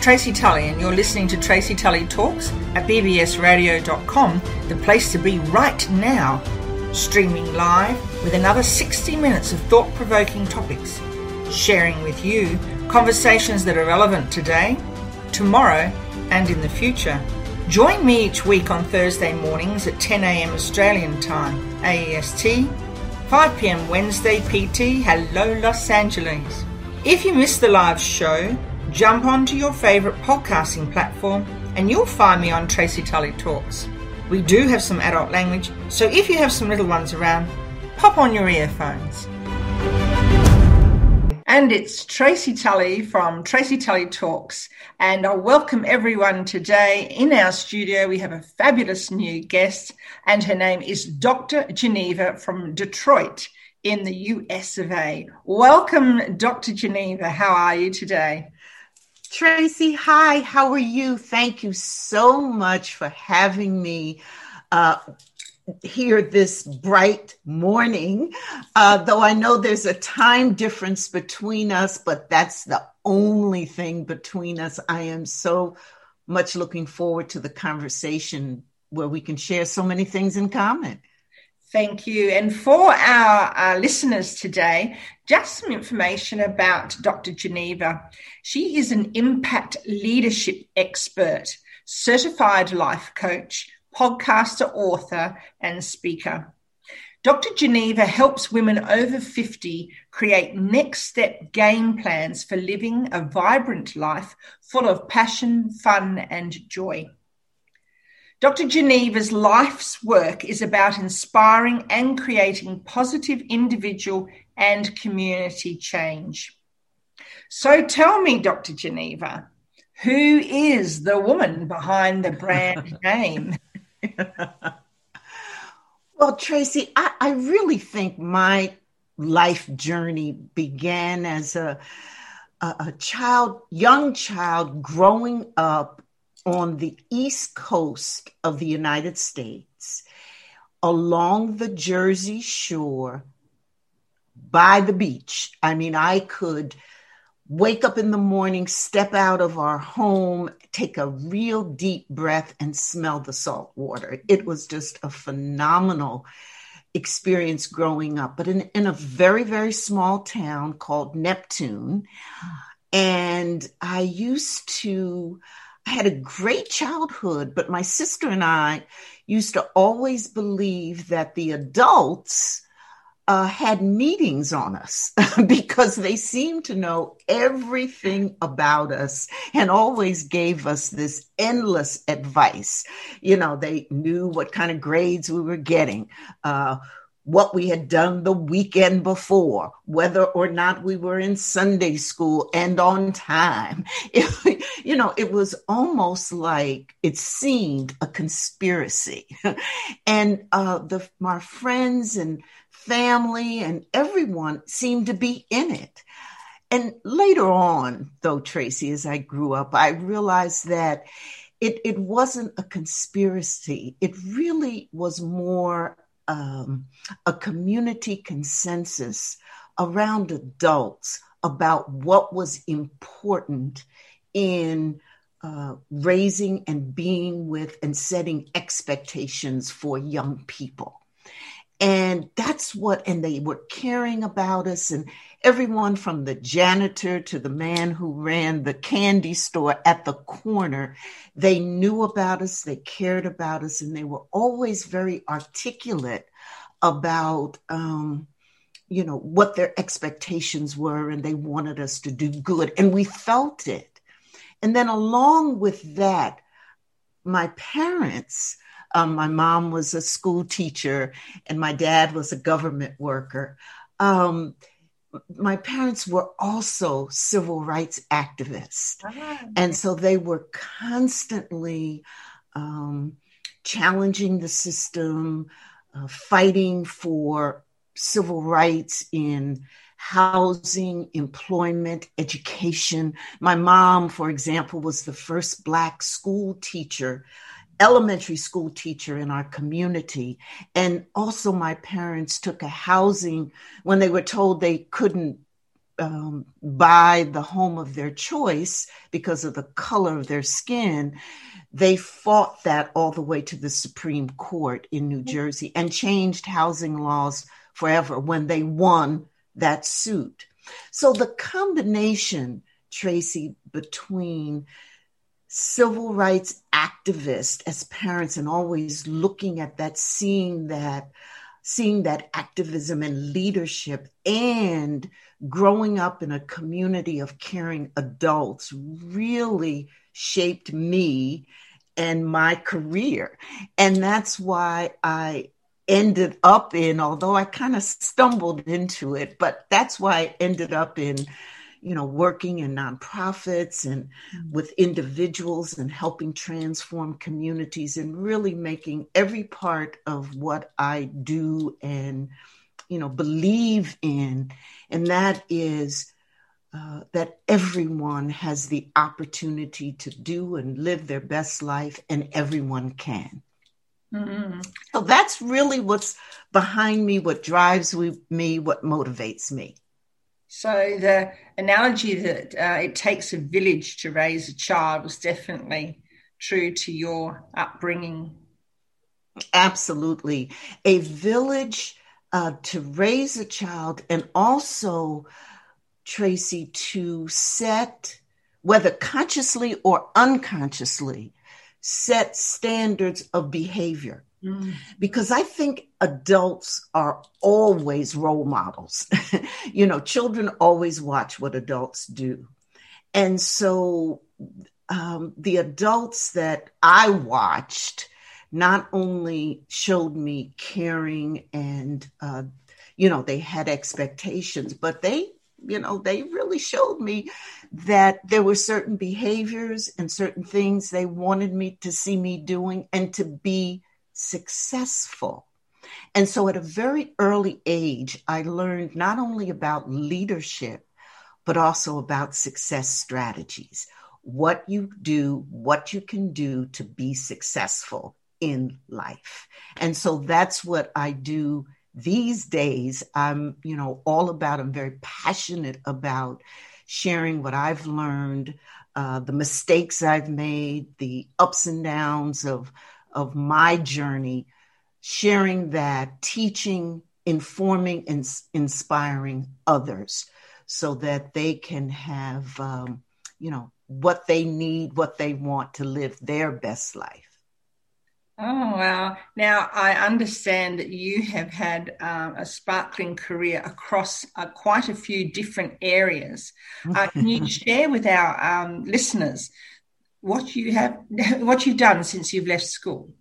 Tracy Tully, and you're listening to Tracy Tully Talks at bbsradio.com, the place to be right now. Streaming live with another 60 minutes of thought provoking topics, sharing with you conversations that are relevant today, tomorrow, and in the future. Join me each week on Thursday mornings at 10 a.m. Australian Time, AEST, 5 p.m. Wednesday PT. Hello, Los Angeles. If you missed the live show, jump onto your favorite podcasting platform and you'll find me on Tracy Tully Talks. We do have some adult language, so if you have some little ones around, pop on your earphones. And it's Tracy Tully from Tracy Tully Talks. And I welcome everyone today. In our studio, we have a fabulous new guest, and her name is Dr. Geneva from Detroit in the US of A. Welcome, Dr. Geneva. How are you today? Tracy, hi, how are you? Thank you so much for having me uh, here this bright morning. Uh, though I know there's a time difference between us, but that's the only thing between us. I am so much looking forward to the conversation where we can share so many things in common. Thank you. And for our, our, listeners today, just some information about Dr. Geneva. She is an impact leadership expert, certified life coach, podcaster, author, and speaker. Dr. Geneva helps women over 50 create next step game plans for living a vibrant life full of passion, fun, and joy. Dr. Geneva's life's work is about inspiring and creating positive individual and community change. So tell me, Dr. Geneva, who is the woman behind the brand name? well, Tracy, I, I, really think my life journey began as a, a, a child, young child growing up on the east coast of the United States, along the Jersey shore, by the beach. I mean, I could wake up in the morning, step out of our home, take a real deep breath, and smell the salt water. It was just a phenomenal experience growing up, but in, in a very, very small town called Neptune. And I used to I had a great childhood, but my sister and I used to always believe that the adults uh, had meetings on us because they seemed to know everything about us and always gave us this endless advice. You know, they knew what kind of grades we were getting. Uh, what we had done the weekend before, whether or not we were in Sunday school and on time. It, you know, it was almost like it seemed a conspiracy. and uh, the, my friends and family and everyone seemed to be in it. And later on, though, Tracy, as I grew up, I realized that it, it wasn't a conspiracy. It really was more um, a community consensus around adults about what was important in uh, raising and being with and setting expectations for young people. And that's what, and they were caring about us, and everyone from the janitor to the man who ran the candy store at the corner, they knew about us, they cared about us, and they were always very articulate about, um, you know, what their expectations were, and they wanted us to do good, and we felt it. And then along with that, my parents um, my mom was a school teacher and my dad was a government worker. Um, my parents were also civil rights activists. Ah, and so they were constantly um, challenging the system, uh, fighting for civil rights in housing, employment, education. My mom, for example, was the first Black school teacher elementary school teacher in our community. And also, my parents took a housing when they were told they couldn't um, buy the home of their choice because of the color of their skin, they fought that all the way to the Supreme Court in New Jersey and changed housing laws forever when they won that suit. So the combination, Tracy, between civil rights activists as parents and always looking at that, seeing that, seeing that activism and leadership and growing up in a community of caring adults really shaped me and my career. And that's why I ended up in, although I kind of stumbled into it, but that's why I ended up in, you know, working in nonprofits and mm-hmm. with individuals and helping transform communities and really making every part of what I do and, you know, believe in. And that is uh, that everyone has the opportunity to do and live their best life, and everyone can. Mm-hmm. So that's really what's behind me, what drives me, what motivates me. So the analogy that uh, it takes a village to raise a child was definitely true to your upbringing. Absolutely. A village uh, to raise a child and also Tracy, to set, whether consciously or unconsciously, set standards of behavior. Mm. Because I think adults are always role models. you know, children always watch what adults do. And so um, the adults that I watched not only showed me caring and, uh, you know, they had expectations, but they you know, they really showed me that there were certain behaviors and certain things they wanted me to see me doing and to be successful. And so at a very early age, I learned not only about leadership, but also about success strategies. What you do, what you can do to be successful in life. And so that's what I do these days i'm you know all about i'm very passionate about sharing what i've learned uh, the mistakes i've made the ups and downs of of my journey sharing that teaching informing and inspiring others so that they can have um, you know what they need what they want to live their best life Oh, wow. Now, I understand that you have had um, a sparkling career across uh, quite a few different areas. Uh, can you share with our um, listeners what you have, what you've done since you've left school?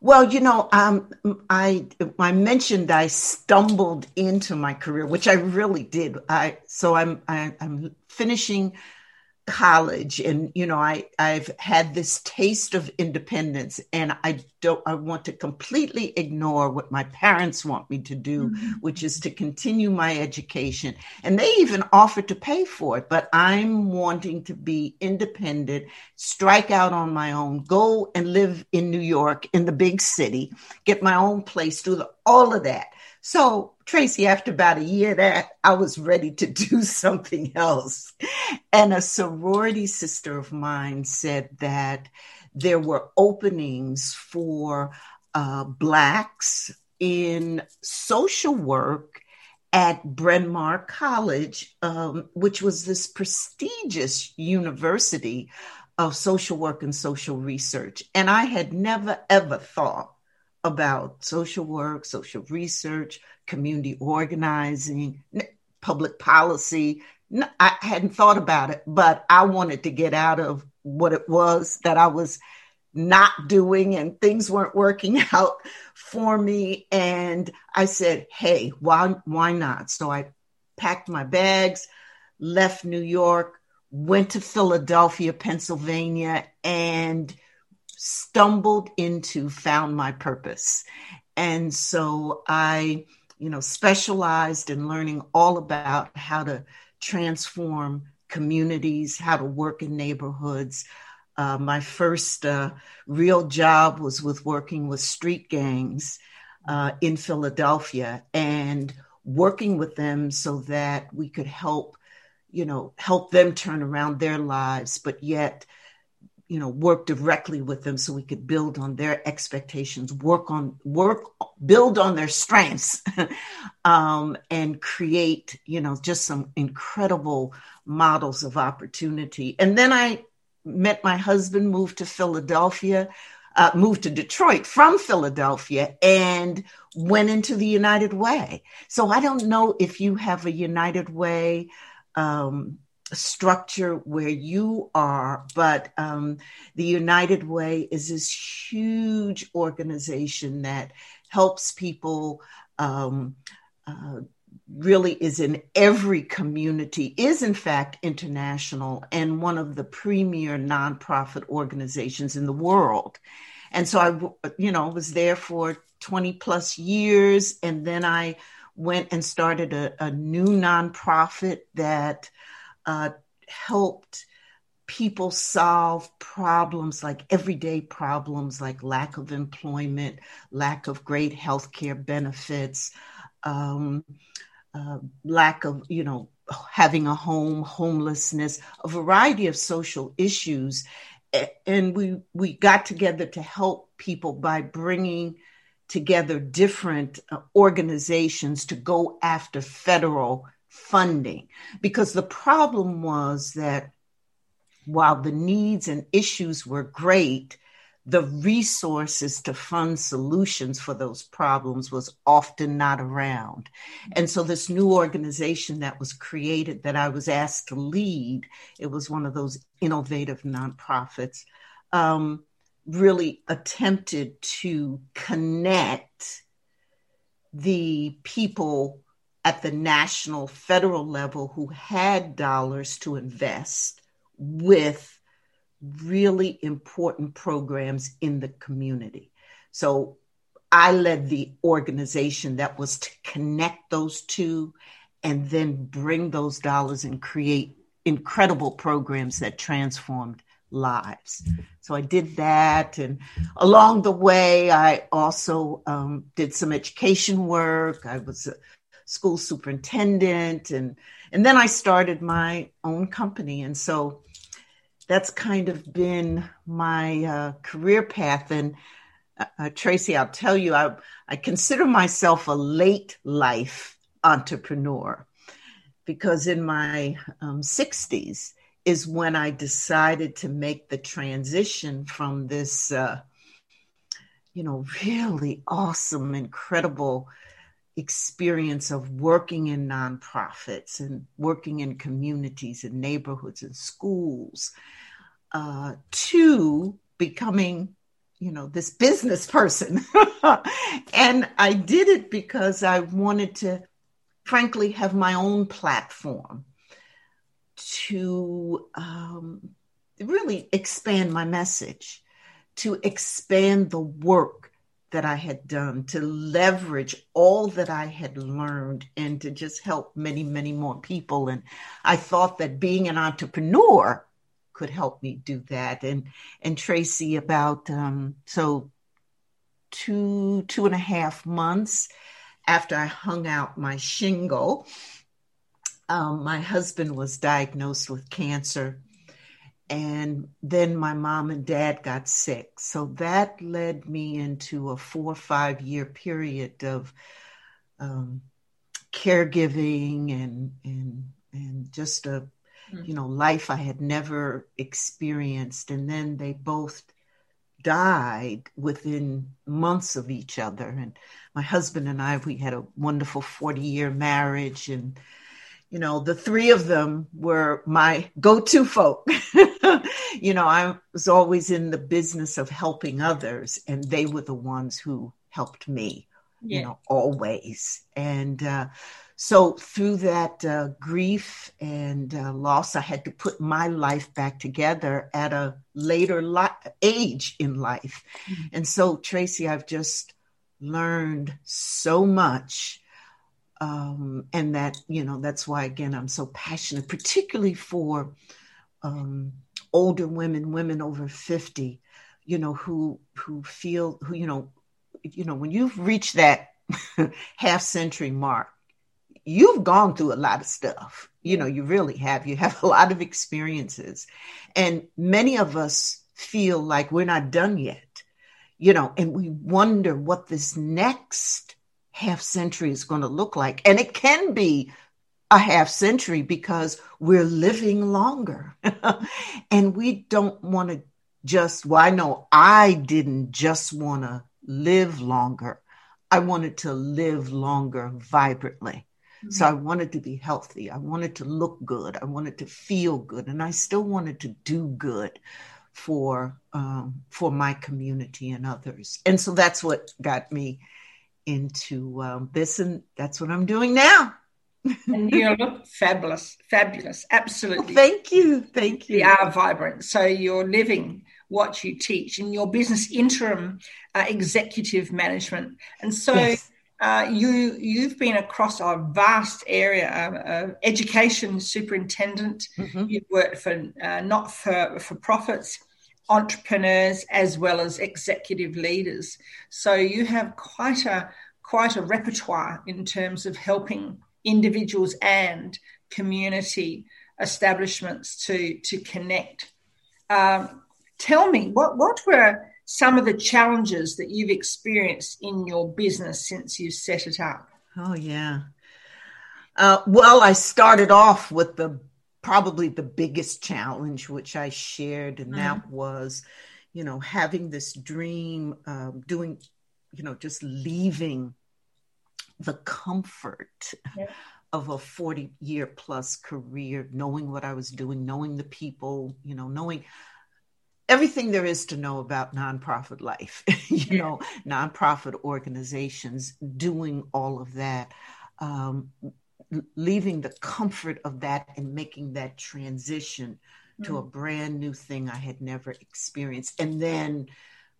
Well, you know, um, I I mentioned I stumbled into my career, which I really did. I so I'm I, I'm finishing college and you know i i've had this taste of independence and i don't i want to completely ignore what my parents want me to do mm-hmm. which is to continue my education and they even offered to pay for it but i'm wanting to be independent strike out on my own go and live in new york in the big city get my own place do the, all of that so, Tracy, after about a year that I was ready to do something else. And a sorority sister of mine said that there were openings for uh, Blacks in social work at Bryn Mawr College, um, which was this prestigious university of social work and social research. And I had never, ever thought about social work, social research, community organizing, public policy. I hadn't thought about it, but I wanted to get out of what it was that I was not doing and things weren't working out for me. And I said, hey, why, why not? So I packed my bags, left New York, went to Philadelphia, Pennsylvania, and stumbled into found my purpose. And so I, you know, specialized in learning all about how to transform communities, how to work in neighborhoods. Uh, my first uh, real job was with working with street gangs uh, in Philadelphia. And working with them so that we could help, you know, help them turn around their lives, but yet, you know, work directly with them so we could build on their expectations, work on work, build on their strengths, um, and create, you know, just some incredible models of opportunity. And then I met my husband, moved to Philadelphia uh, moved to Detroit from Philadelphia and went into the United Way. So I don't know if you have a United Way um, structure where you are, but um, the United Way is this huge organization that helps people. Um, uh, really is in every community, is in fact international and one of the premier nonprofit organizations in the world. And so I, you know, was there for 20 plus years. And then I went and started a, a new nonprofit that uh, helped people solve problems like everyday problems like lack of employment, lack of great healthcare benefits, um, uh, lack of, you know, having a home, homelessness, a variety of social issues. And we we got together to help people by bringing together different uh, organizations to go after federal funding because the problem was that while the needs and issues were great the resources to fund solutions for those problems was often not around. And so this new organization that was created that I was asked to lead, it was one of those innovative nonprofits, um, really attempted to connect the people at the national federal level who had dollars to invest with really important programs in the community. So I led the organization that was to connect those two and then bring those dollars and create incredible programs that transformed lives. So I did that. And along the way, I also um, did some education work. I was a school superintendent and and then I started my own company. And so that's kind of been my uh, career path. And uh, uh, Tracy, I'll tell you, I, I consider myself a late life entrepreneur because in my um, 60s is when I decided to make the transition from this, uh, you know, really awesome, incredible experience of working in nonprofits and working in communities and neighborhoods and schools uh, to becoming you know this business person. And i did it because i wanted to frankly have my own platform to um, really expand my message to expand the work that I had done, to leverage all that I had learned and to just help many, many more people. And I thought that being an entrepreneur could help me do that. And and Tracy, about um, so two two and a half months after I hung out my shingle, um, my husband was diagnosed with cancer and then my mom and dad got sick. So that led me into a four or five year period of um, caregiving and and and just a mm-hmm. you know life I had never experienced. And then they both died within months of each other. And my husband and I, we had a wonderful 40 year marriage and you know, the three of them were my go to folk. you know, I was always in the business of helping others, and they were the ones who helped me, yeah. you know, always. And uh, so through that uh, grief and uh, loss, I had to put my life back together at a later li- age in life. Mm-hmm. And so, Tracy, I've just learned so much um, and that you know that's why again I'm so passionate, particularly for um, older women, women over fifty, you know, who who feel who you know, you know, when you've reached that half century mark, you've gone through a lot of stuff. You know, you really have. You have a lot of experiences. And many of us feel like we're not done yet, you know, and we wonder what this next half century is going to look like. And it can be a half century because we're living longer. and we don't want to just, well, I know I didn't just want to live longer. I wanted to live longer vibrantly. Mm-hmm. So I wanted to be healthy. I wanted to look good. I wanted to feel good. And I still wanted to do good for um, for my community and others. And so that's what got me into um, this, and that's what I'm doing now. And you look fabulous, fabulous, absolutely. Thank you, thank you. You are vibrant, so you're living what you teach in your business interim uh, executive management, and so. Yes. Uh, you you've been across a vast area of education superintendent. Mm-hmm. You've worked for uh, not for for profits, entrepreneurs as well as executive leaders. So you have quite a quite a repertoire in terms of helping individuals and community establishments to to connect. Um, tell me what what were some of the challenges that you've experienced in your business since you set it up? Oh yeah. Uh, well, I started off with the probably the biggest challenge, which I shared, and mm-hmm. that was, you know, having this dream, um, doing, you know, just leaving the comfort yeah. of a 40 year plus career, knowing what I was doing, knowing the people, you know, knowing everything there is to know about nonprofit life, you yeah. know, nonprofit organizations, doing all of that. Um, leaving the comfort of that and making that transition mm-hmm. to a mm. brand new thing I had never experienced, and then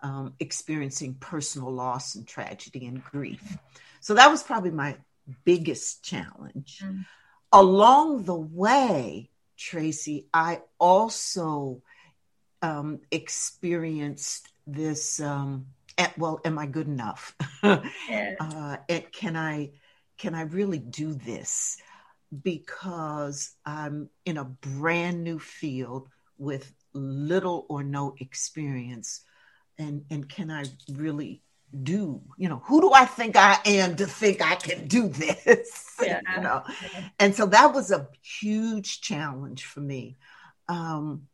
um, experiencing personal loss and tragedy and grief. So that was probably my biggest challenge. Mm-hmm. Along the way, Tracy, I also um, experienced this. Um, at, well, am I good enough? yeah. uh, can I? can I really do this? Because I'm in a brand new field with little or no experience. And, and can I really do you know who do i think i am to think i can do this yeah. you know and so that was a huge challenge for me um,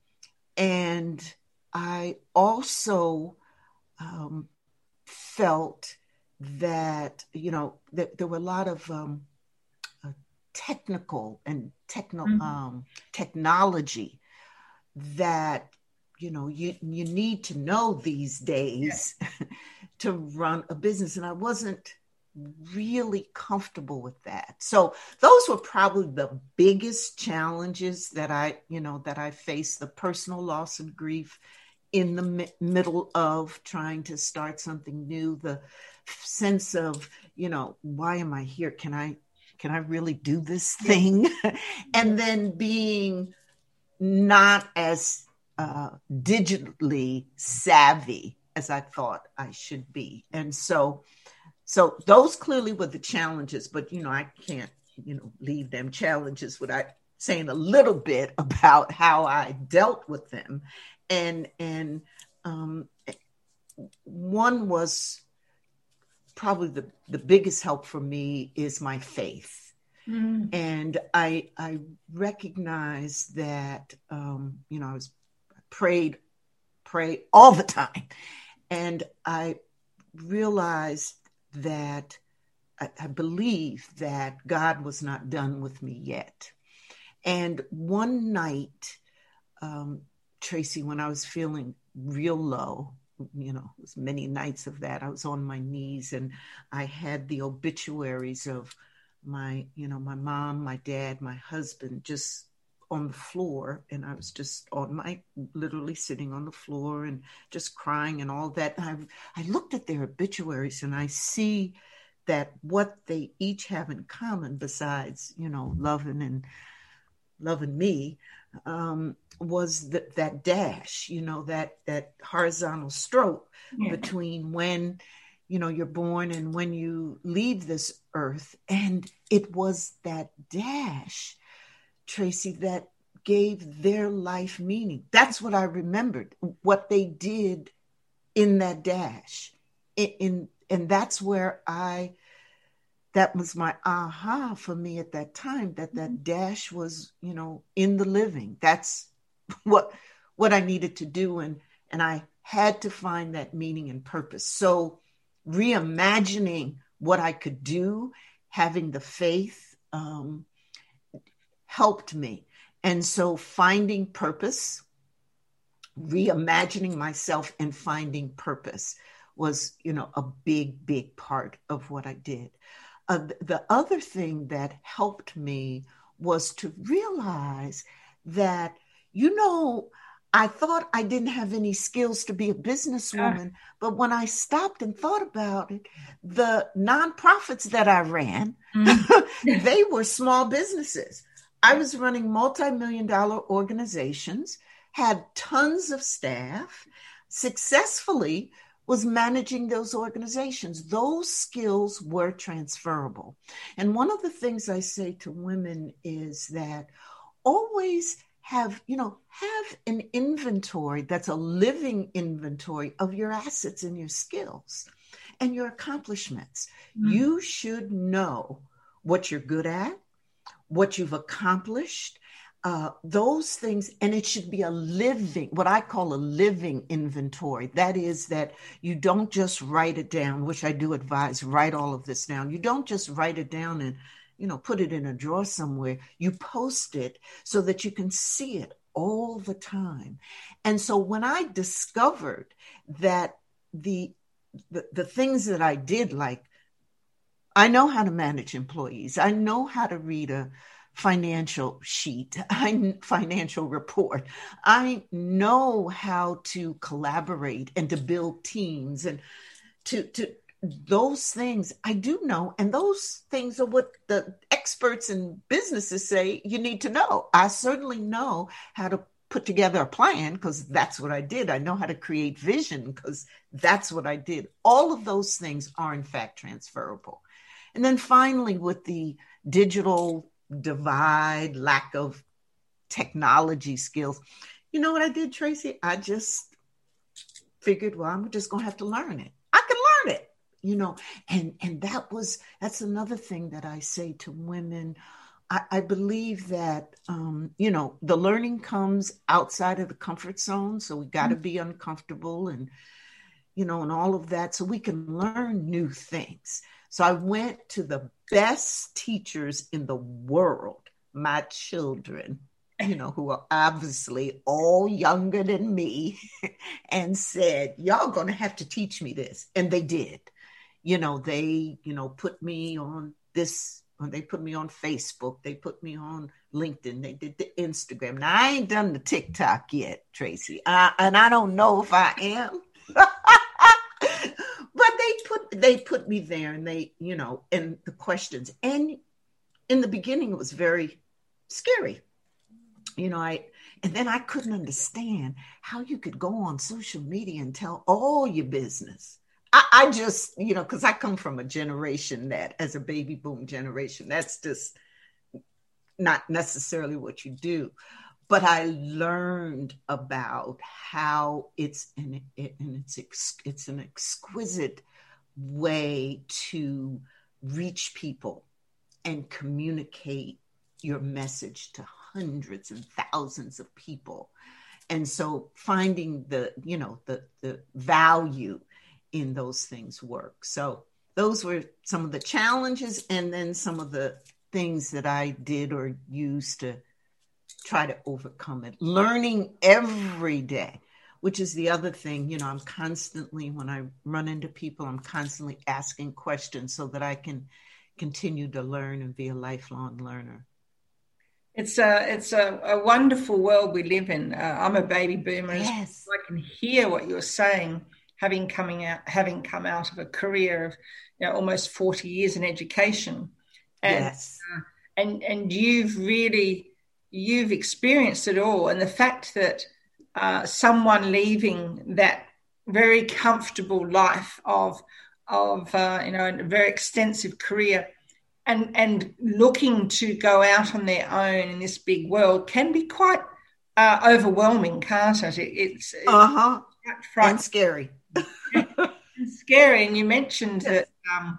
and i also um, felt that you know that there were a lot of um, uh, technical and techno mm-hmm. um, technology that you know you you need to know these days yeah. to run a business and i wasn't really comfortable with that. So those were probably the biggest challenges that i you know that i faced the personal loss and grief in the mi- middle of trying to start something new the sense of you know why am i here? Can i can i really do this thing? And then being not as uh, digitally savvy as i thought i should be and so so those clearly were the challenges but you know i can't you know leave them challenges without saying a little bit about how i dealt with them and and um, one was probably the, the biggest help for me is my faith. Mm. And I I recognize that um, you know I was prayed pray all the time, and I realized that I, I believe that God was not done with me yet. And one night, um, Tracy, when I was feeling real low, you know, it was many nights of that. I was on my knees and I had the obituaries of my, you know, my mom, my dad, my husband just on the floor. And I was just on my, literally sitting on the floor and just crying and all that. And I, I looked at their obituaries and I see that what they each have in common, besides, you know, loving and loving me, um, was that that dash, you know, that that horizontal stroke yeah. between when you know, you're born and when you leave this earth. And it was that dash, Tracy, that gave their life meaning. That's what I remembered, what they did in that dash. In, in and that's where I that was my aha for me at that time that that dash was you know in the living that's what what i needed to do and and i had to find that meaning and purpose so reimagining what I could do, having the faith um, helped me. And so finding purpose, reimagining myself and finding purpose was, you know, a big, big part of what I did. Uh, the other thing that helped me was to realize that, you know, I thought I didn't have any skills to be a businesswoman, uh, but when I stopped and thought about it, the nonprofits that I ran, mm-hmm. they were small businesses. I was running multi-million dollar organizations, had tons of staff, successfully was managing those organizations. Those skills were transferable. And one of the things I say to women is that always have you know have an inventory that's a living inventory of your assets and your skills and your accomplishments mm-hmm. you should know what you're good at what you've accomplished uh, those things and it should be a living what i call a living inventory that is that you don't just write it down which i do advise write all of this down you don't just write it down and you know, put it in a drawer somewhere. You post it so that you can see it all the time. And so when I discovered that the the, the things that I did, like I know how to manage employees, I know how to read a financial sheet, I financial report. I know how to collaborate and to build teams and to to those things I do know, and those things are what the experts in businesses say you need to know. I certainly know how to put together a plan because that's what I did. I know how to create vision because that's what I did. All of those things are, in fact, transferable. And then finally, with the digital divide, lack of technology skills, you know what I did, Tracy? I just figured, well, I'm just going to have to learn it. I can learn it you know and and that was that's another thing that i say to women i, I believe that um, you know the learning comes outside of the comfort zone so we got to mm-hmm. be uncomfortable and you know and all of that so we can learn new things so i went to the best teachers in the world my children you know, who are obviously all younger than me, and said, Y'all gonna have to teach me this. And they did you know, they, you know, put me on this, they put me on Facebook, they put me on LinkedIn, they did the Instagram. Now I ain't done the TikTok yet, Tracy, uh, and I don't know if I am. they put me there, and they, you know, and the questions, and in the beginning it was very scary. You know, I and then I couldn't understand how you could go on social media and tell all your business I, I just, you know, because I come from a generation that, as a baby boom generation, that's just not necessarily what you do. But I learned about how it's an, and it's it's an exquisite way to reach people and communicate your message to hundreds and thousands of people and so finding the you know the the value in those things work. So those were some of the challenges and then some of the things that I did or used to try to overcome it. Learning every day, which is the other thing, you know, I'm constantly when I run into people, I'm constantly asking questions so that I can continue to learn and be a lifelong learner. It's a it's a, a wonderful world we live in. Uh, I'm a baby boomer. Yes. I can hear what you're saying having coming out having come out of a career of you know, almost 40 years in education and yes. uh, and and you've really you've experienced it all and the fact that uh, someone leaving that very comfortable life of of uh, you know a very extensive career and and looking to go out on their own in this big world can be quite uh, overwhelming, can't it? it it's uh huh and scary. scary, and you mentioned yes. that um,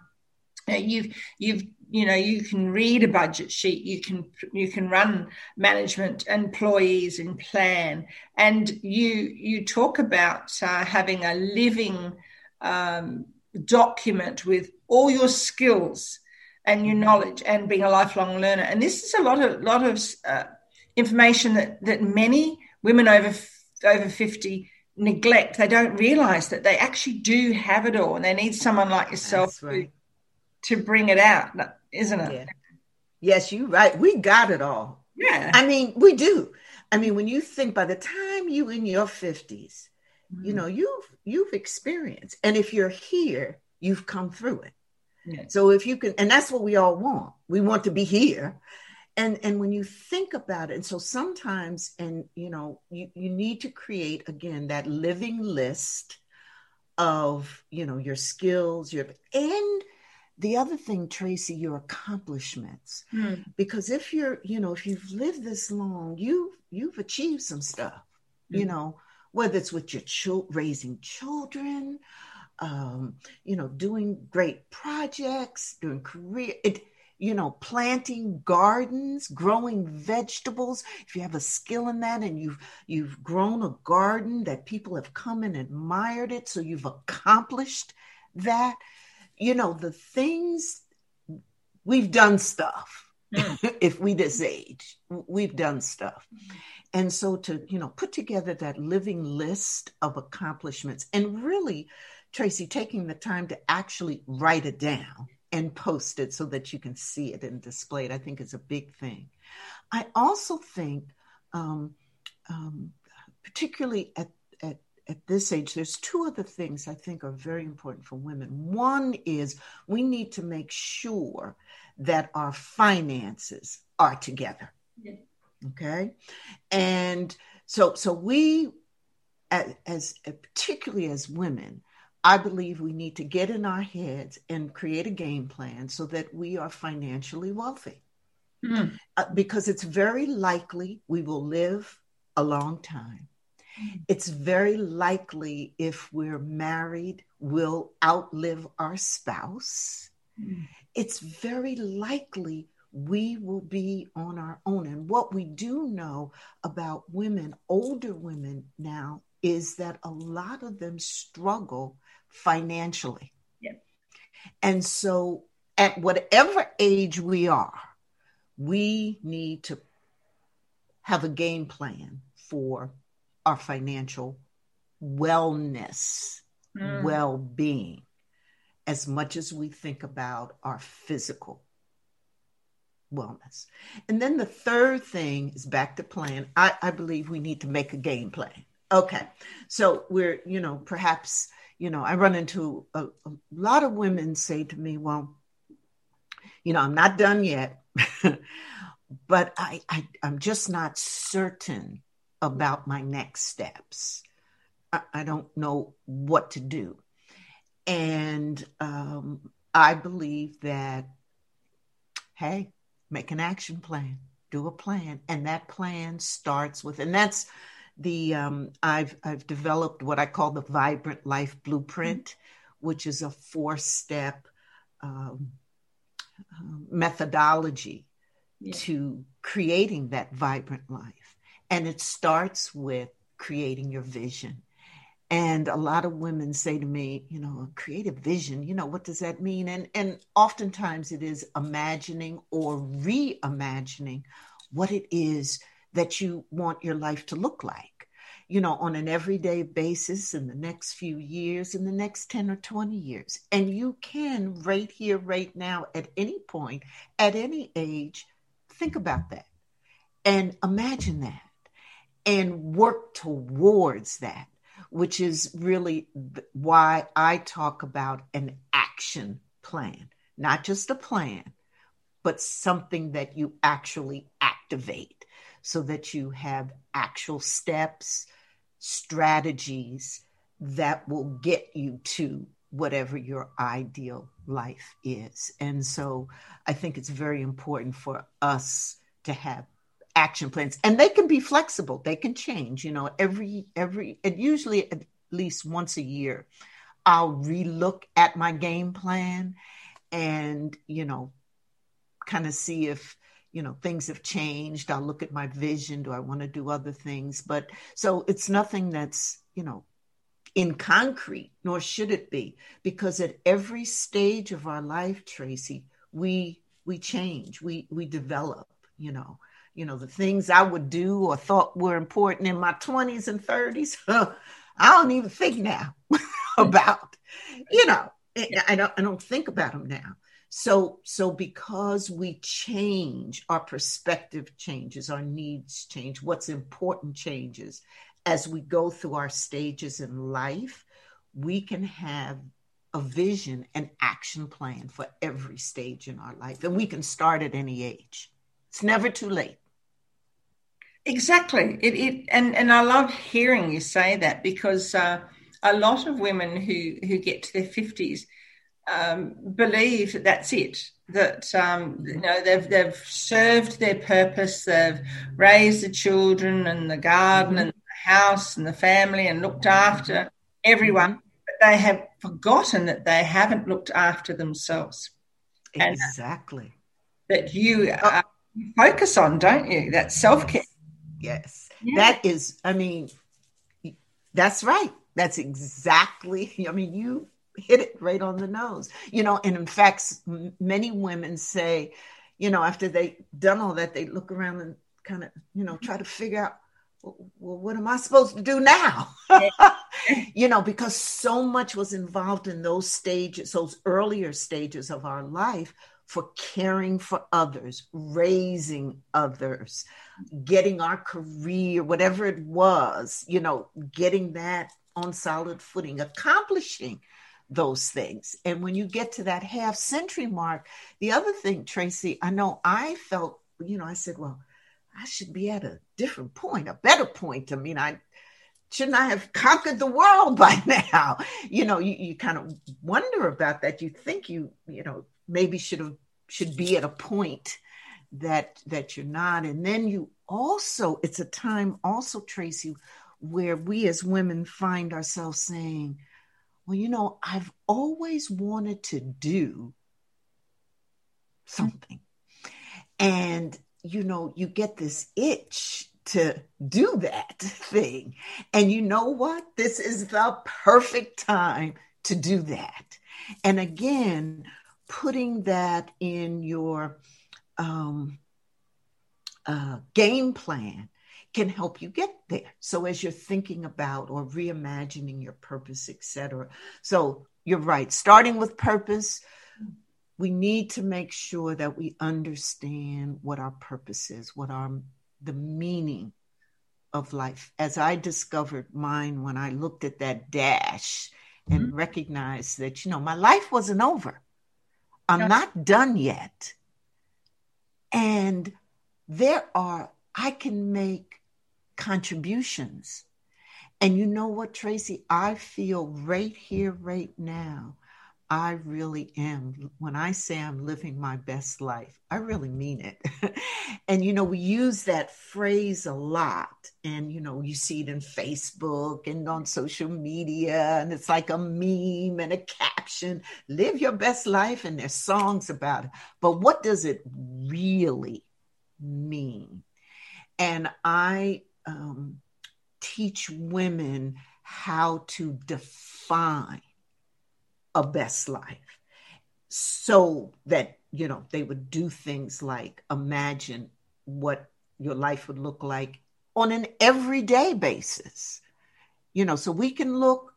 you've you've you know you can read a budget sheet you can you can run management employees and plan and you you talk about uh, having a living um, document with all your skills and your knowledge and being a lifelong learner and this is a lot of lot of uh, information that that many women over over 50 neglect they don't realize that they actually do have it all and they need someone like yourself right. to, to bring it out isn't it? Yeah. yes you're right. We got it all. Yeah. I mean we do. I mean when you think by the time you in your 50s mm-hmm. you know you've you've experienced and if you're here you've come through it. Yeah. so if you can and that's what we all want. We want to be here. And and when you think about it and so sometimes and you know you, you need to create again that living list of you know your skills your and the other thing tracy your accomplishments mm. because if you're you know if you've lived this long you've you've achieved some stuff mm. you know whether it's with your child raising children um, you know doing great projects doing career it you know, planting gardens, growing vegetables. If you have a skill in that and you've you've grown a garden that people have come and admired it, so you've accomplished that. You know, the things we've done stuff. Mm. if we this age, we've done stuff. And so to, you know, put together that living list of accomplishments and really, Tracy, taking the time to actually write it down and post it so that you can see it and display it, I think is a big thing. I also think, um, um, particularly at, at, this age, there's two other things I think are very important for women. One is we need to make sure that our finances are together. Yeah. Okay. And so, so we, as, as particularly as women, I believe we need to get in our heads and create a game plan so that we are financially wealthy. Mm. Uh, because it's very likely we will live a long time. It's very likely if we're married, we'll outlive our spouse. Mm. It's very likely we will be on our own. And what we do know about women, older women now, is that a lot of them struggle financially. Yeah. And so, at whatever age we are, we need to have a game plan for our financial wellness, mm. well being, as much as we think about our physical wellness. And then the third thing is back to plan. I, I believe we need to make a game plan. Okay. So we're, you know, perhaps you know, I run into a, a lot of women say to me, well, you know, I'm not done yet, but I, I, I'm just not certain about my next steps. I, I don't know what to do. And um, I believe that, hey, make an action plan, do a plan. And that plan starts with, and that's the um, I've I've developed what I call the Vibrant Life Blueprint, mm-hmm. which is a four step um, uh, methodology yeah. to creating that vibrant life, and it starts with creating your vision. And a lot of women say to me, you know, creative vision, you know, what does that mean? And and oftentimes it is imagining or reimagining what it is that you want your life to look like, you know, on an everyday basis in the next few years, in the next 10 or 20 years. And you can, right here, right now, at any point, at any age, think about that and imagine that and work towards that, which is really why I talk about an action plan, not just a plan, but something that you actually activate so that you have actual steps, strategies that will get you to whatever your ideal life is. And so I think it's very important for us to have action plans and they can be flexible. They can change you know every every and usually at least once a year i'll relook at my game plan and you know kind of see if you know things have changed. I'll look at my vision. Do i want to do other things? But so it's nothing that's you know in concrete nor should it be because at every stage of our life tracy we we change. We we develop you know you know the things i would do or thought were important in my 20s and 30s i don't even think now mm-hmm. about you know I don't, I don't think about them now. So so because we change our perspective changes our needs change what's important changes. As we go through our stages in life we can have a vision and action plan for every stage in our life. And we can start at any age it's never too late. Exactly. It, it and and I love hearing you say that because uh, a lot of women who who get to their fifties um, believe that that's it. That um, you know they've they've served their purpose. They've raised the children and the garden mm-hmm. and the house and the family and looked after everyone. But they have forgotten that they haven't looked after themselves. Exactly. And that you are focus on, don't you? That self care. Yes. Yeah. That is, I mean, that's right. That's exactly, I mean, you hit it right on the nose. You know, and in fact, many women say, you know, after they done all that, they look around and kind of, you know, try to figure out, well, what am I supposed to do now? you know, because so much was involved in those stages, those earlier stages of our life for caring for others, raising others, getting our career, whatever it was, you know, getting that on solid footing, accomplishing those things. And when you get to that half century mark, the other thing, Tracy, I know I felt, you know, I said, well, I should be at a different point, a better point. I mean, I shouldn't I have conquered the world by now? You know, you, you kind of wonder about that. You think you, you know, maybe should have should be at a point that that you're not. And then you also it's a time also tracy where we as women find ourselves saying well you know i've always wanted to do something. And you know you get this itch to do that thing. And you know what? This is the perfect time to do that. And again putting that in your um, uh, game plan can help you get there. So as you're thinking about or reimagining your purpose, etc. So you're right. Starting with purpose, we need to make sure that we understand what our purpose is, what our the meaning of life. As I discovered mine when I looked at that dash and mm-hmm. recognized that you know my life wasn't over. I'm not done yet. And there are, I can make contributions. And you know what, Tracy? I feel right here, right now, I really am. When I say I'm living my best life, I really mean it. and, you know, we use that phrase a lot. And, you know, you see it in Facebook and on social media, and it's like a meme and a caption live your best life. And there's songs about it. But what does it really mean? And I um, teach women how to define a best life. So that you know they would do things like imagine what your life would look like on an everyday basis. You know so we can look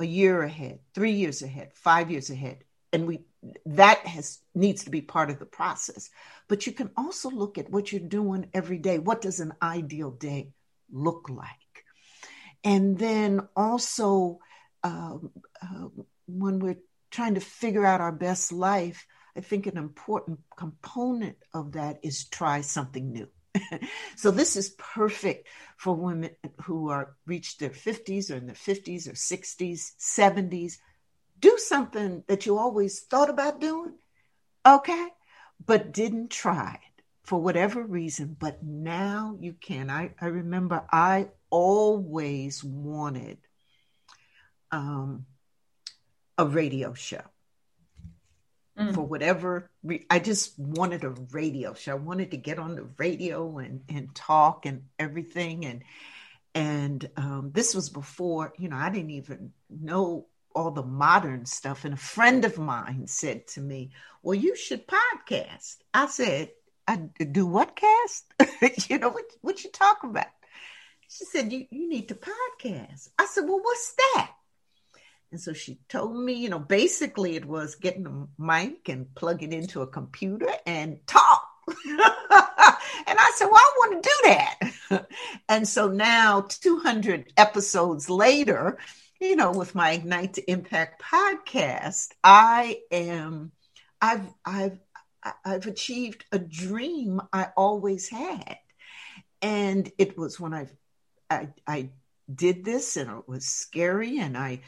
a year ahead 3 years ahead 5 years ahead and we that has needs to be part of the process. But you can also look at what you're doing every day. What does an ideal day look like? And then also uh, uh, when we're trying to figure out our best life, I think an important component of that is try something new. so this is perfect for women who are reached their 50s or in their 50s or 60s, 70s. do something that you always thought about doing, okay, but didn't try it for whatever reason. But now you can. I, I remember I always wanted um, a radio show. Mm. For whatever, re- I just wanted a radio show. I wanted to get on the radio and and talk and everything. And and um, this was before, you know, I didn't even know all the modern stuff. And a friend of mine said to me, Well, you should podcast. I said, I do what cast? you know, what, what you talking about? She said, you, you need to podcast. I said, Well, what's that? And so she told me, you know, basically it was getting a mic and plug it into a computer and talk. and I said, Well, I want to do that. and so now, 200 episodes later, you know, with my Ignite to Impact podcast, I am, I've, I've, I've achieved a dream I always had. And it was when I, I, I did this and it was scary and I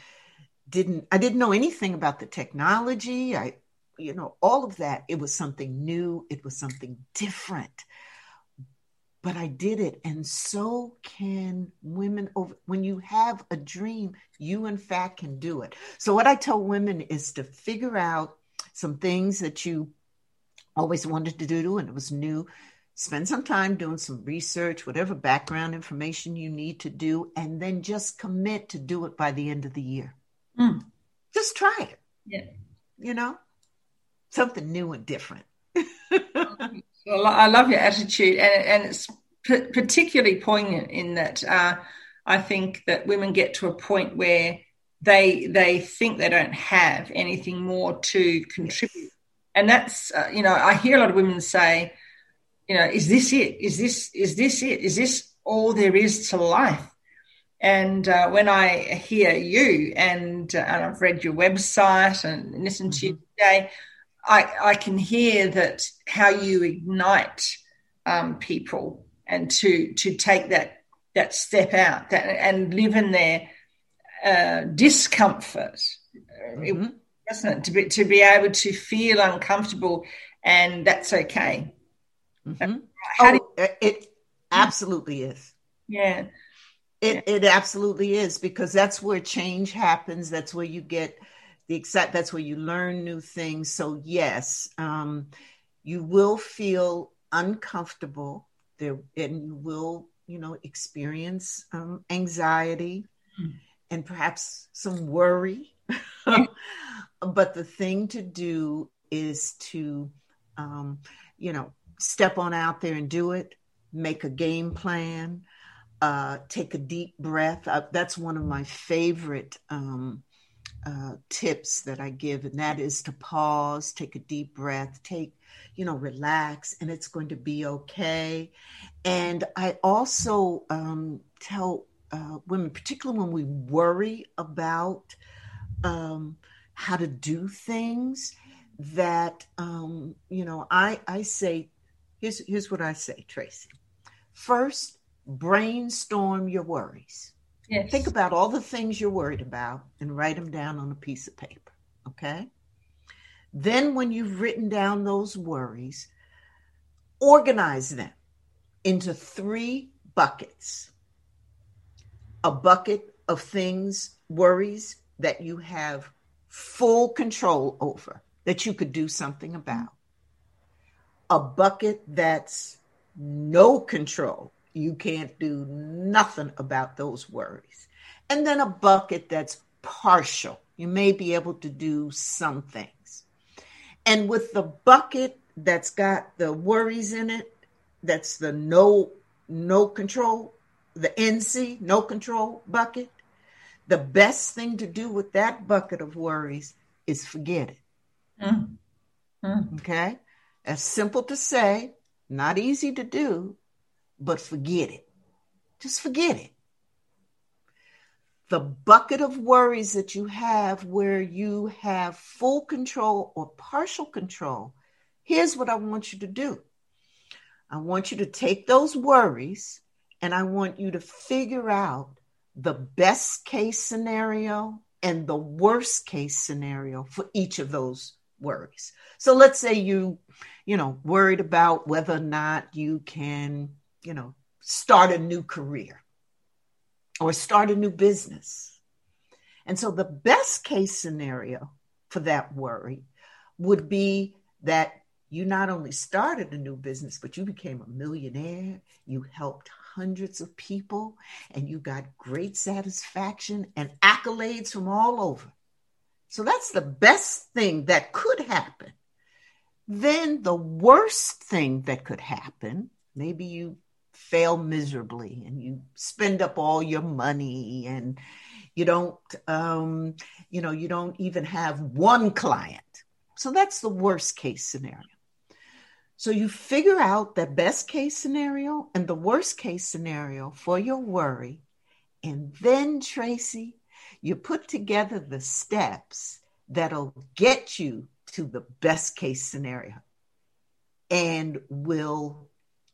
didn't, I didn't know anything about the technology. I, you know, all of that. It was something new. It was something different but I did it. And so can women over when you have a dream, you in fact can do it. So what I tell women is to figure out some things that you always wanted to do and it was new. Spend some time doing some research, whatever background information you need to do, and then just commit to do it by the end of the year. Mm. Just try it. Yeah. You know, something new and different. Well, I love your attitude, and, and it's p- particularly poignant in that uh, I think that women get to a point where they they think they don't have anything more to contribute, and that's uh, you know I hear a lot of women say, you know, is this it? Is this is this it? Is this all there is to life? And uh, when I hear you and, uh, and I've read your website and listened to you mm-hmm. today, I, I can hear that how you ignite um, people and to to take that that step out that, and live in their uh, discomfort, mm-hmm. doesn't it? To be to be able to feel uncomfortable, and that's okay. Mm-hmm. Oh, you- it absolutely is. Yeah. It, it absolutely is because that's where change happens. That's where you get the exact that's where you learn new things so yes um, you will feel uncomfortable there and you will you know experience um, anxiety mm. and perhaps some worry but the thing to do is to um, you know step on out there and do it make a game plan uh, take a deep breath uh, that's one of my favorite um, uh, tips that I give, and that is to pause, take a deep breath, take, you know, relax, and it's going to be okay. And I also um, tell uh, women, particularly when we worry about um, how to do things, that um, you know, I I say, here's here's what I say, Tracy. First, brainstorm your worries Yes. Think about all the things you're worried about and write them down on a piece of paper. Okay. Then, when you've written down those worries, organize them into three buckets a bucket of things, worries that you have full control over, that you could do something about, a bucket that's no control you can't do nothing about those worries. And then a bucket that's partial. You may be able to do some things. And with the bucket that's got the worries in it, that's the no no control, the NC, no control bucket, the best thing to do with that bucket of worries is forget it. Mm. Mm. Okay? As simple to say, not easy to do, but forget it. Just forget it. The bucket of worries that you have where you have full control or partial control, here's what I want you to do. I want you to take those worries and I want you to figure out the best case scenario and the worst case scenario for each of those worries. So let's say you, you know, worried about whether or not you can, you know, start a new career or start a new business. And so the best case scenario for that worry would be that you not only started a new business, but you became a millionaire. You helped hundreds of people and you got great satisfaction and accolades from all over. So that's the best thing that could happen. Then the worst thing that could happen, maybe you fail miserably and you spend up all your money and you don't um, you know you don't even have one client so that's the worst case scenario so you figure out the best case scenario and the worst case scenario for your worry. And then, Tracy, you put together the steps that'll get you to the best case scenario and will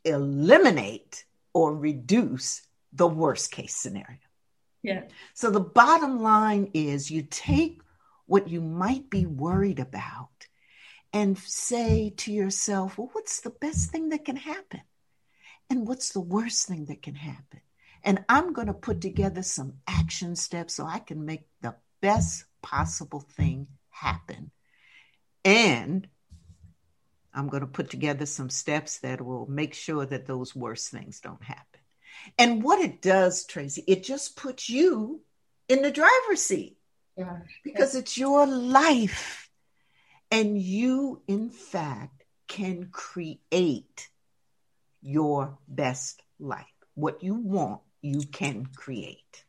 eliminate or reduce the worst case scenario. Yeah. So the bottom line is you take what you might be worried about and say to yourself, well, what's the best thing that can happen? And what's the worst thing that can happen? And I'm going to put together some action steps so I can make the best possible thing happen. And I'm going to put together some steps that will make sure that those worst things don't happen. And what it does, Tracy, it just puts you in the driver's seat. Yeah. Because it's your life and you, in fact, can create your best life. What you want, you can create.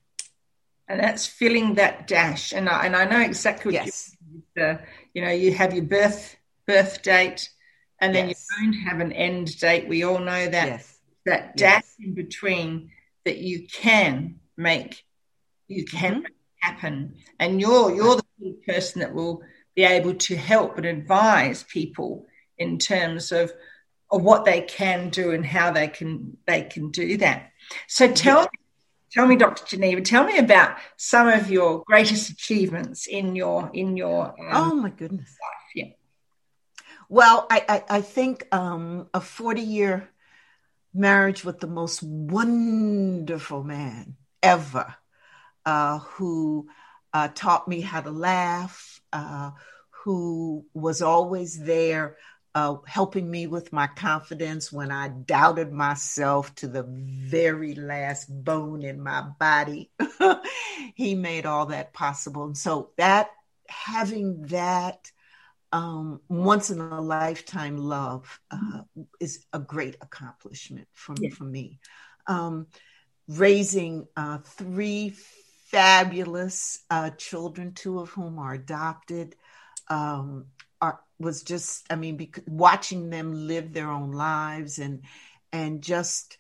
And that's filling that dash. And I, and I know exactly what yes. you, uh, you know, you have your birth birth date and then yes. you don't have an end date. We all know that yes. that dash in between that you can make, you can mm-hmm. make happen. And you're you're the person that will be able to help and advise people in terms of, of what they can do and how they can they can do that. So tell yeah. tell me, Dr. Geneva, tell me about some of your greatest achievements in your in your um, oh my goodness life. Yeah. Well, I I, I think um, a forty year marriage with the most wonderful man ever, uh, who uh, taught me how to laugh, uh, who was always there uh, helping me with my confidence when I doubted myself to the very last bone in my body. he made all that possible. And so that having that um, once in a lifetime love uh, is a great accomplishment for, yeah. for me. Um, raising uh, three fabulous uh, children, two of whom are adopted, um, are, was just, I mean, bec- watching them live their own lives and and just,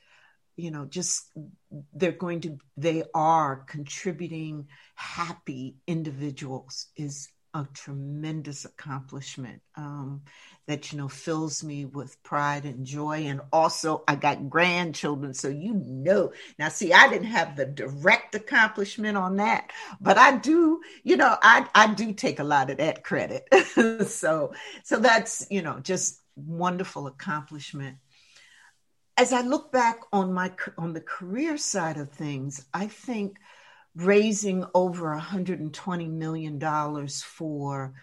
you know, just they're going to, they are contributing happy individuals is a tremendous accomplishment um, that you know fills me with pride and joy. And also i got grandchildren so you know. Now see i didn't have the direct accomplishment on that but i do you know i i do take a lot of that credit. So so that's you know just wonderful accomplishment. As i look back on my on the career side of things i think raising over $120 million for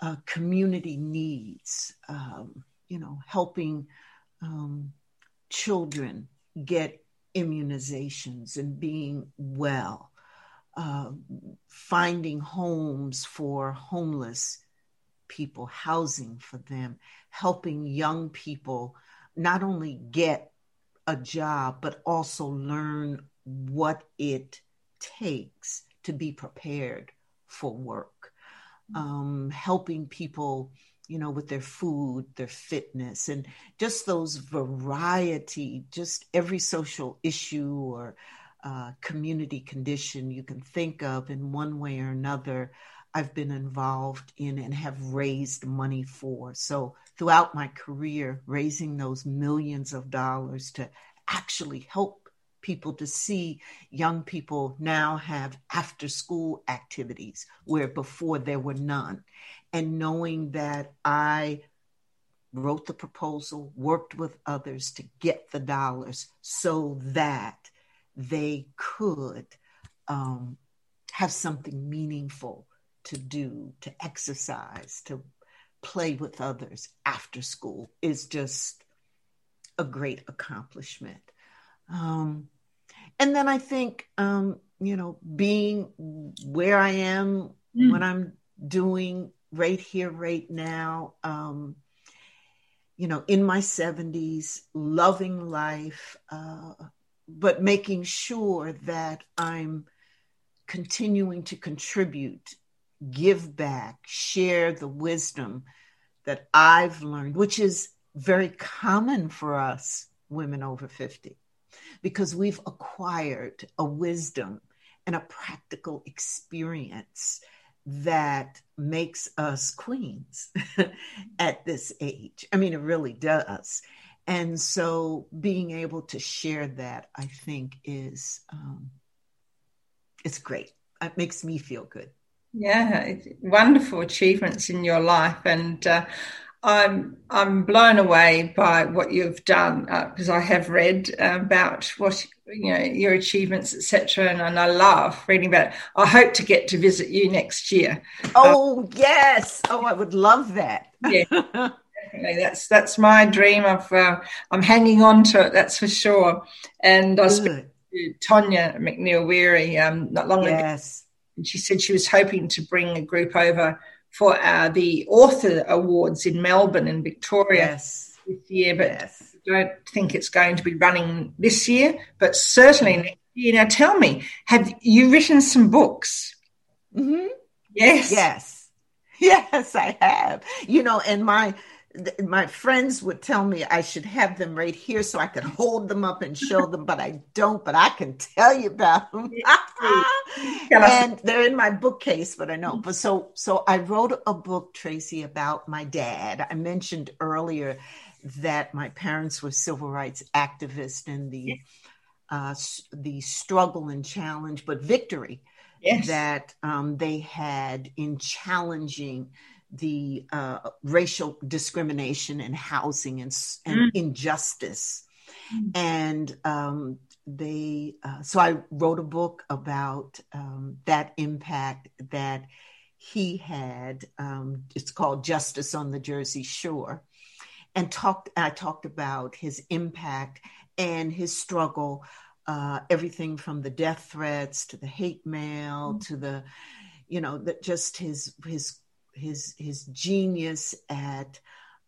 uh, community needs, um, you know, helping um, children get immunizations and being well, uh, finding homes for homeless people, housing for them, helping young people not only get a job, but also learn what it takes to be prepared for work, um, helping people, you know, with their food, their fitness, and just those variety, just every social issue or uh, community condition you can think of in one way or another. I've been involved in and have raised money for. So, throughout my career, raising those millions of dollars to actually help people to see young people now have after school activities where before there were none. And knowing that I wrote the proposal, worked with others to get the dollars so that they could um, have something meaningful to do, to exercise, to play with others after school is just a great accomplishment. Um, and then I think, um, you know, being where I am, mm. what I'm doing right here, right now, um, you know, in my 70s, loving life, uh, but making sure that I'm continuing to contribute, give back, share the wisdom that I've learned, which is very common for us women over 50, because we've acquired a wisdom and a practical experience that makes us queens at this age. I mean, it really does. And so being able to share that, I think, is um, it's great. It makes me feel good. Yeah, wonderful achievements in your life, and uh, I'm I'm blown away by what you've done because uh, I have read about what you know your achievements, etc. And, and I love reading about it. I hope to get to visit you next year. Oh uh, yes! Oh, I would love that. yeah, definitely. That's that's my dream. Of uh, I'm hanging on to it. That's for sure. And I spoke to Tonya McNeil Weary um, not long yes. ago, and she said she was hoping to bring a group over for uh, the author awards in Melbourne and Victoria yes. this year, but yes. I don't think it's going to be running this year, but certainly next year. Now, tell me, have you written some books? Mm-hmm. Yes. Yes. Yes, I have. You know, and my my friends would tell me I should have them right here so I could hold them up and show them, but I don't. But I can tell you about them, and they're in my bookcase. But I know. But so, so I wrote a book, Tracy, about my dad. I mentioned earlier that my parents were civil rights activists and the uh, the struggle and challenge, but victory yes. that um, they had in challenging the uh, racial discrimination and housing and, and mm. injustice. Mm. And um, they, uh, so I wrote a book about um, that impact that he had. Um, it's called Justice on the Jersey Shore. And talked, I talked about his impact and his struggle, uh, everything from the death threats to the hate mail mm. to the, you know, that just his his his his genius at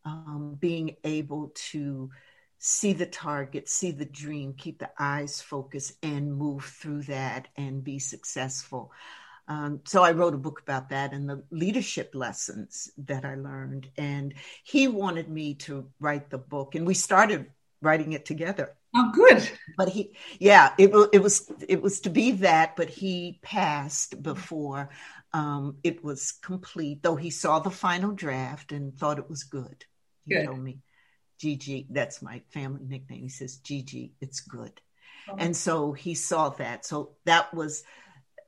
um, being able to see the target, see the dream, keep the eyes focused, and move through that and be successful. Um, so I wrote a book about that and the leadership lessons that I learned. And he wanted me to write the book, and we started writing it together. Oh, good. But he, yeah, it, it was it was to be that, but he passed before um, it was complete, though he saw the final draft and thought it was good. He good. told me, Gigi, that's my family nickname. He says, Gigi, it's good. Oh. And so he saw that. So that was,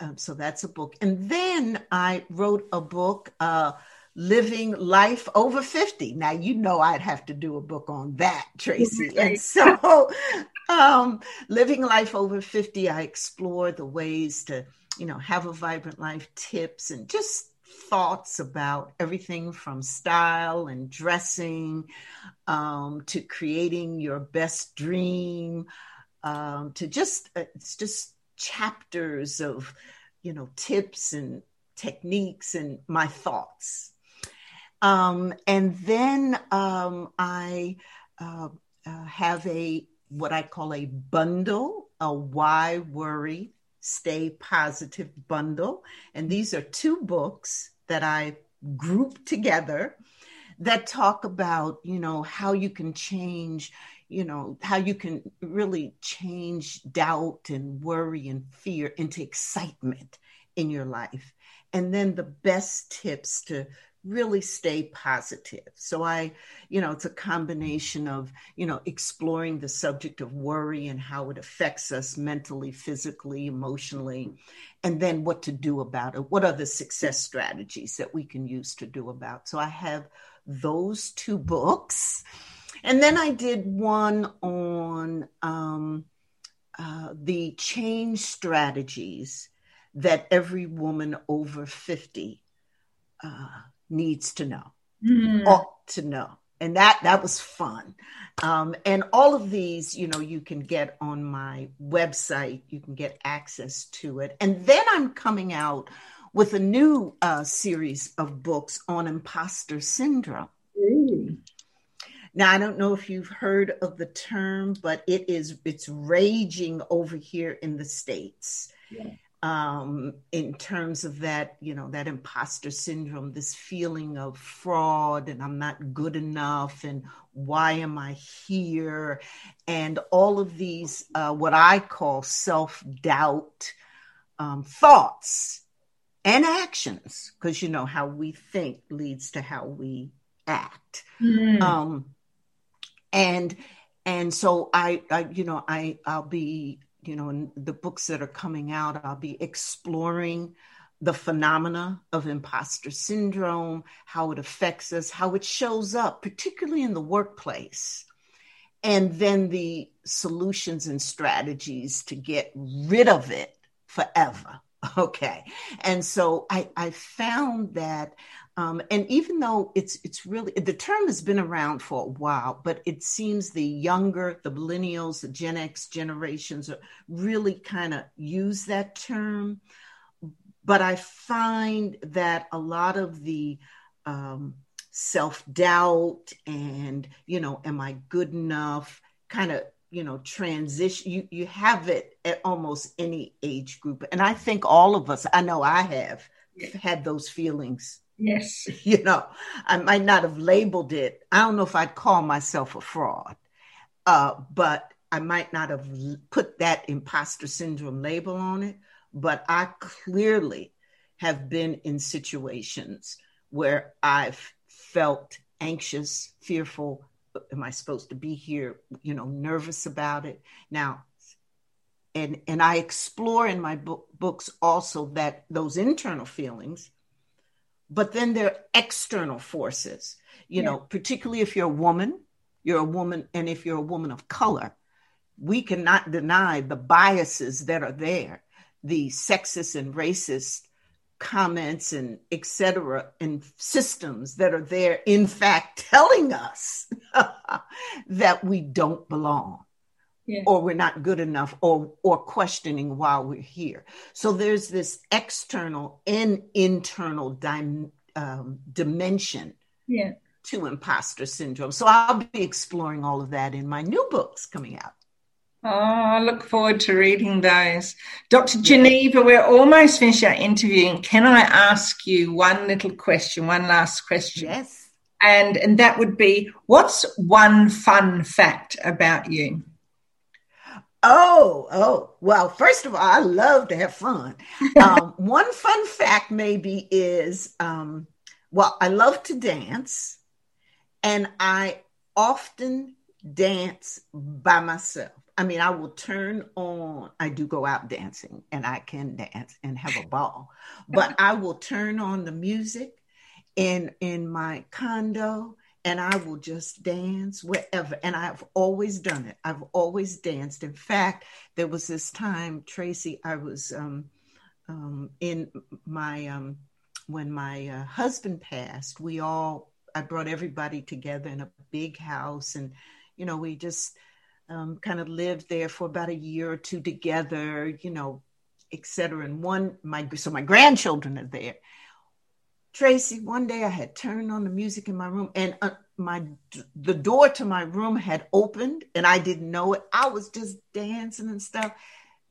um, so that's a book. And then I wrote a book, uh, Living Life Over 50. Now, you know, I'd have to do a book on that, Tracy. and so, um, Living Life Over 50, I explore the ways to you know, have a vibrant life tips and just thoughts about everything from style and dressing um, to creating your best dream um, to just uh, it's just chapters of you know tips and techniques and my thoughts. Um, and then um, i uh, uh, have a what i call a bundle a why worry Stay Positive bundle. And these are two books that I grouped together that talk about, you know, how you can change, you know, how you can really change doubt and worry and fear into excitement in your life. And then the best tips to really stay positive. So I, you know, it's a combination of, you know, exploring the subject of worry and how it affects us mentally, physically, emotionally, and then what to do about it. What are the success strategies that we can use to do about? So I have those two books. And then I did one on um, uh, the change strategies that every woman over 50 uh, needs to know, mm. ought to know. And that that was fun. Um, and all of these, you know, you can get on my website. You can get access to it. And then I'm coming out with a new uh, series of books on imposter syndrome. Mm. Now I don't know if you've heard of the term, but it is it's raging over here in the states. Yeah um, in terms of that, you know, that imposter syndrome, this feeling of fraud and I'm not good enough and why am I here? And all of these, uh, what I call self doubt um, thoughts and actions, because you know how we think leads to how we act. Mm. Um, and and so I, I, you know, I I'll be you know, in the books that are coming out, I'll be exploring the phenomena of imposter syndrome, how it affects us, how it shows up, particularly in the workplace, and then the solutions and strategies to get rid of it forever. Okay. And so I, I found that um, and even though it's it's really the term has been around for a while, but it seems the younger, the millennials, the Gen X generations are really kind of use that term. But I find that a lot of the um, self doubt and you know, am I good enough? Kind of you know transition you you have it at almost any age group and i think all of us i know i have had those feelings Yes. You know, I might not have labeled it. I don't know if I'd call myself a fraud, uh, but I might not have put that imposter syndrome label on it. But I clearly have been in situations where I've felt anxious, fearful. Am I supposed to be here? You know, nervous about it. Now, and and I explore in my book, books also that those internal feelings but then there are external forces, you yeah. know, particularly if you're a woman, you're a woman, and if you're a woman of color, we cannot deny the biases that are there, the sexist and racist comments and etc and systems that are there in fact telling us that we don't belong yeah. or we're not good enough or or questioning why we're here so there's this external and internal dim, um, dimension yeah. to imposter syndrome so i'll be exploring all of that in my new books coming out Oh, I look forward to reading those. Dr. Geneva, we're almost finished our interview. Can I ask you one little question, one last question? Yes. And and that would be what's one fun fact about you? Oh, oh, well, first of all, I love to have fun. Um, one fun fact maybe is um, well, I love to dance and I often dance by myself. I mean, I will turn on, I do go out dancing and I can dance and have a ball, but I will turn on the music in in my condo and I will just dance wherever. And I've always done it. I've always danced. In fact, there was this time, Tracy, I was um, um, in my, um, when my uh, husband passed, we all, I brought everybody together in a big house. And, you know, we just um, kind of lived there for about a year or two together, you know, et cetera. And one, my, so my grandchildren are there. Tracy, one day I had turned on the music in my room and uh, my the door to my room had opened and I didn't know it. I was just dancing and stuff.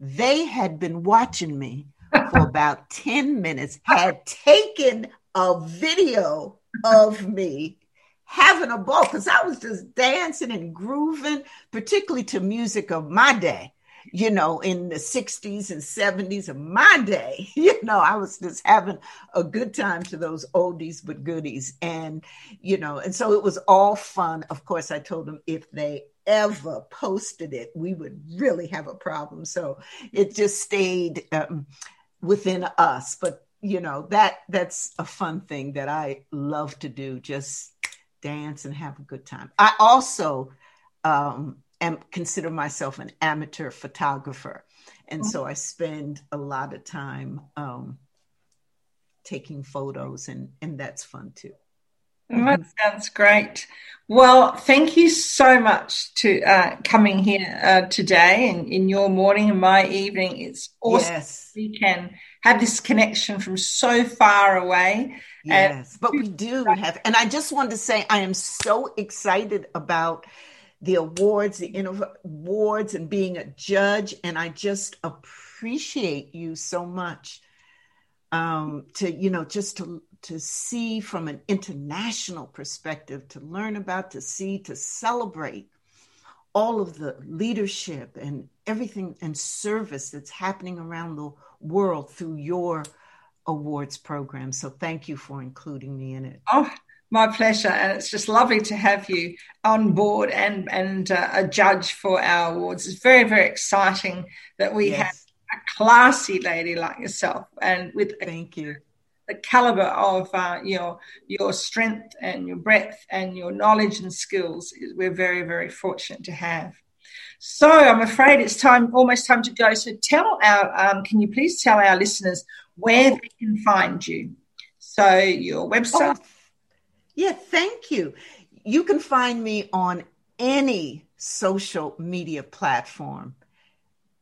They had been watching me for about 10 minutes, had taken a video of me having a ball because I was just dancing and grooving, particularly to music of my day. You know, in the 60s and 70s of my day, you know, I was just having a good time to those oldies but goodies. And, you know, and so it was all fun. Of course, I told them if they ever posted it, we would really have a problem. So it just stayed um, within us. But, you know, that that's a fun thing that I love to do, just dance and have a good time. I also, um, am consider myself an amateur photographer, and mm-hmm. so I spend a lot of time um, taking photos, and and that's fun too. That sounds great. Well, thank you so much to uh, coming here uh, today and in your morning and my evening. It's awesome yes. we can have this connection from so far away. Yes, and- but we do have. And I just wanted to say I am so excited about the awards, the awards, and being a judge. And I just appreciate you so much um, to, you know, just to to see from an international perspective, to learn about, to see, to celebrate all of the leadership and everything and service that's happening around the world through your awards program. So thank you for including me in it. Oh, my pleasure, and it's just lovely to have you on board and and uh, a judge for our awards. It's very very exciting that we yes. have a classy lady like yourself, and with thank you the caliber of uh, your your strength and your breadth and your knowledge and skills. We're very very fortunate to have. So I'm afraid it's time almost time to go. So tell our um, can you please tell our listeners where they can find you? So your website. Oh yeah, thank you. You can find me on any social media platform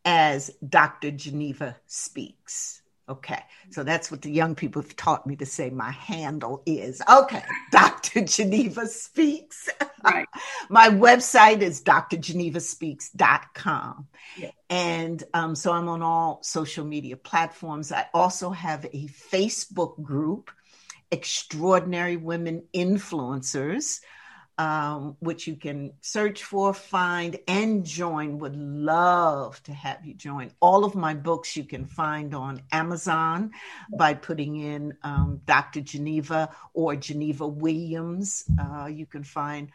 as Dr. Geneva Speaks. Okay, so that's what the young people have taught me to say my handle is. Okay, Dr. Geneva Speaks. Right. my website is drgenevaspeaks.com. Yeah. And um, so I'm on all social media platforms. I also have a Facebook group extraordinary women influencers, um, which you can search for, find, and join. Would love to have you join. All of my books you can find on Amazon by putting in um, Dr. Geneva or Geneva Williams. Uh, you can find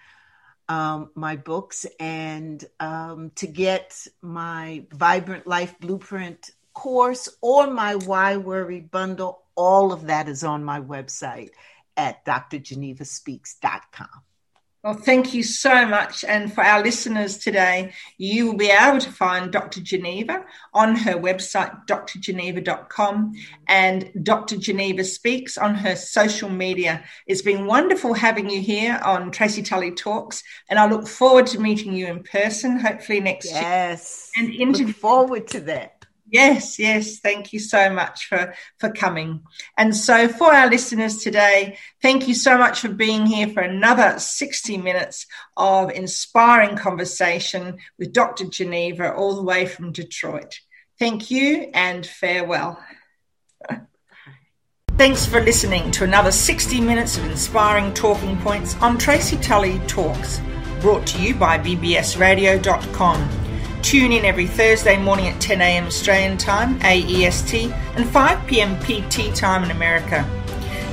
um, my books and um, to get my Vibrant Life Blueprint course or my Why Worry bundle all of that is on my website at drgenevaspeaks.com. Well, thank you so much. And for our listeners today, you will be able to find Dr. Geneva on her website, drgeneva.com, and Dr. Geneva Speaks on her social media. It's been wonderful having you here on Tracy Tully Talks, and I look forward to meeting you in person, hopefully next yes. year. Yes. And interview- look forward to that. Yes, yes. Thank you so much for, for coming. And so, for our listeners today, thank you so much for being here for another 60 minutes of inspiring conversation with Dr. Geneva, all the way from Detroit. Thank you and farewell. Thanks for listening to another 60 minutes of inspiring talking points on Tracy Tully Talks, brought to you by bbsradio.com. Tune in every Thursday morning at 10 a.m. Australian time, AEST, and 5 p.m. PT time in America.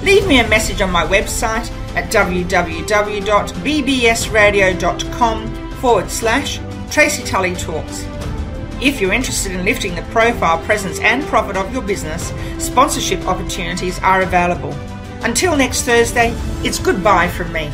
Leave me a message on my website at www.bbsradio.com forward slash Tracy Tully Talks. If you're interested in lifting the profile, presence, and profit of your business, sponsorship opportunities are available. Until next Thursday, it's goodbye from me.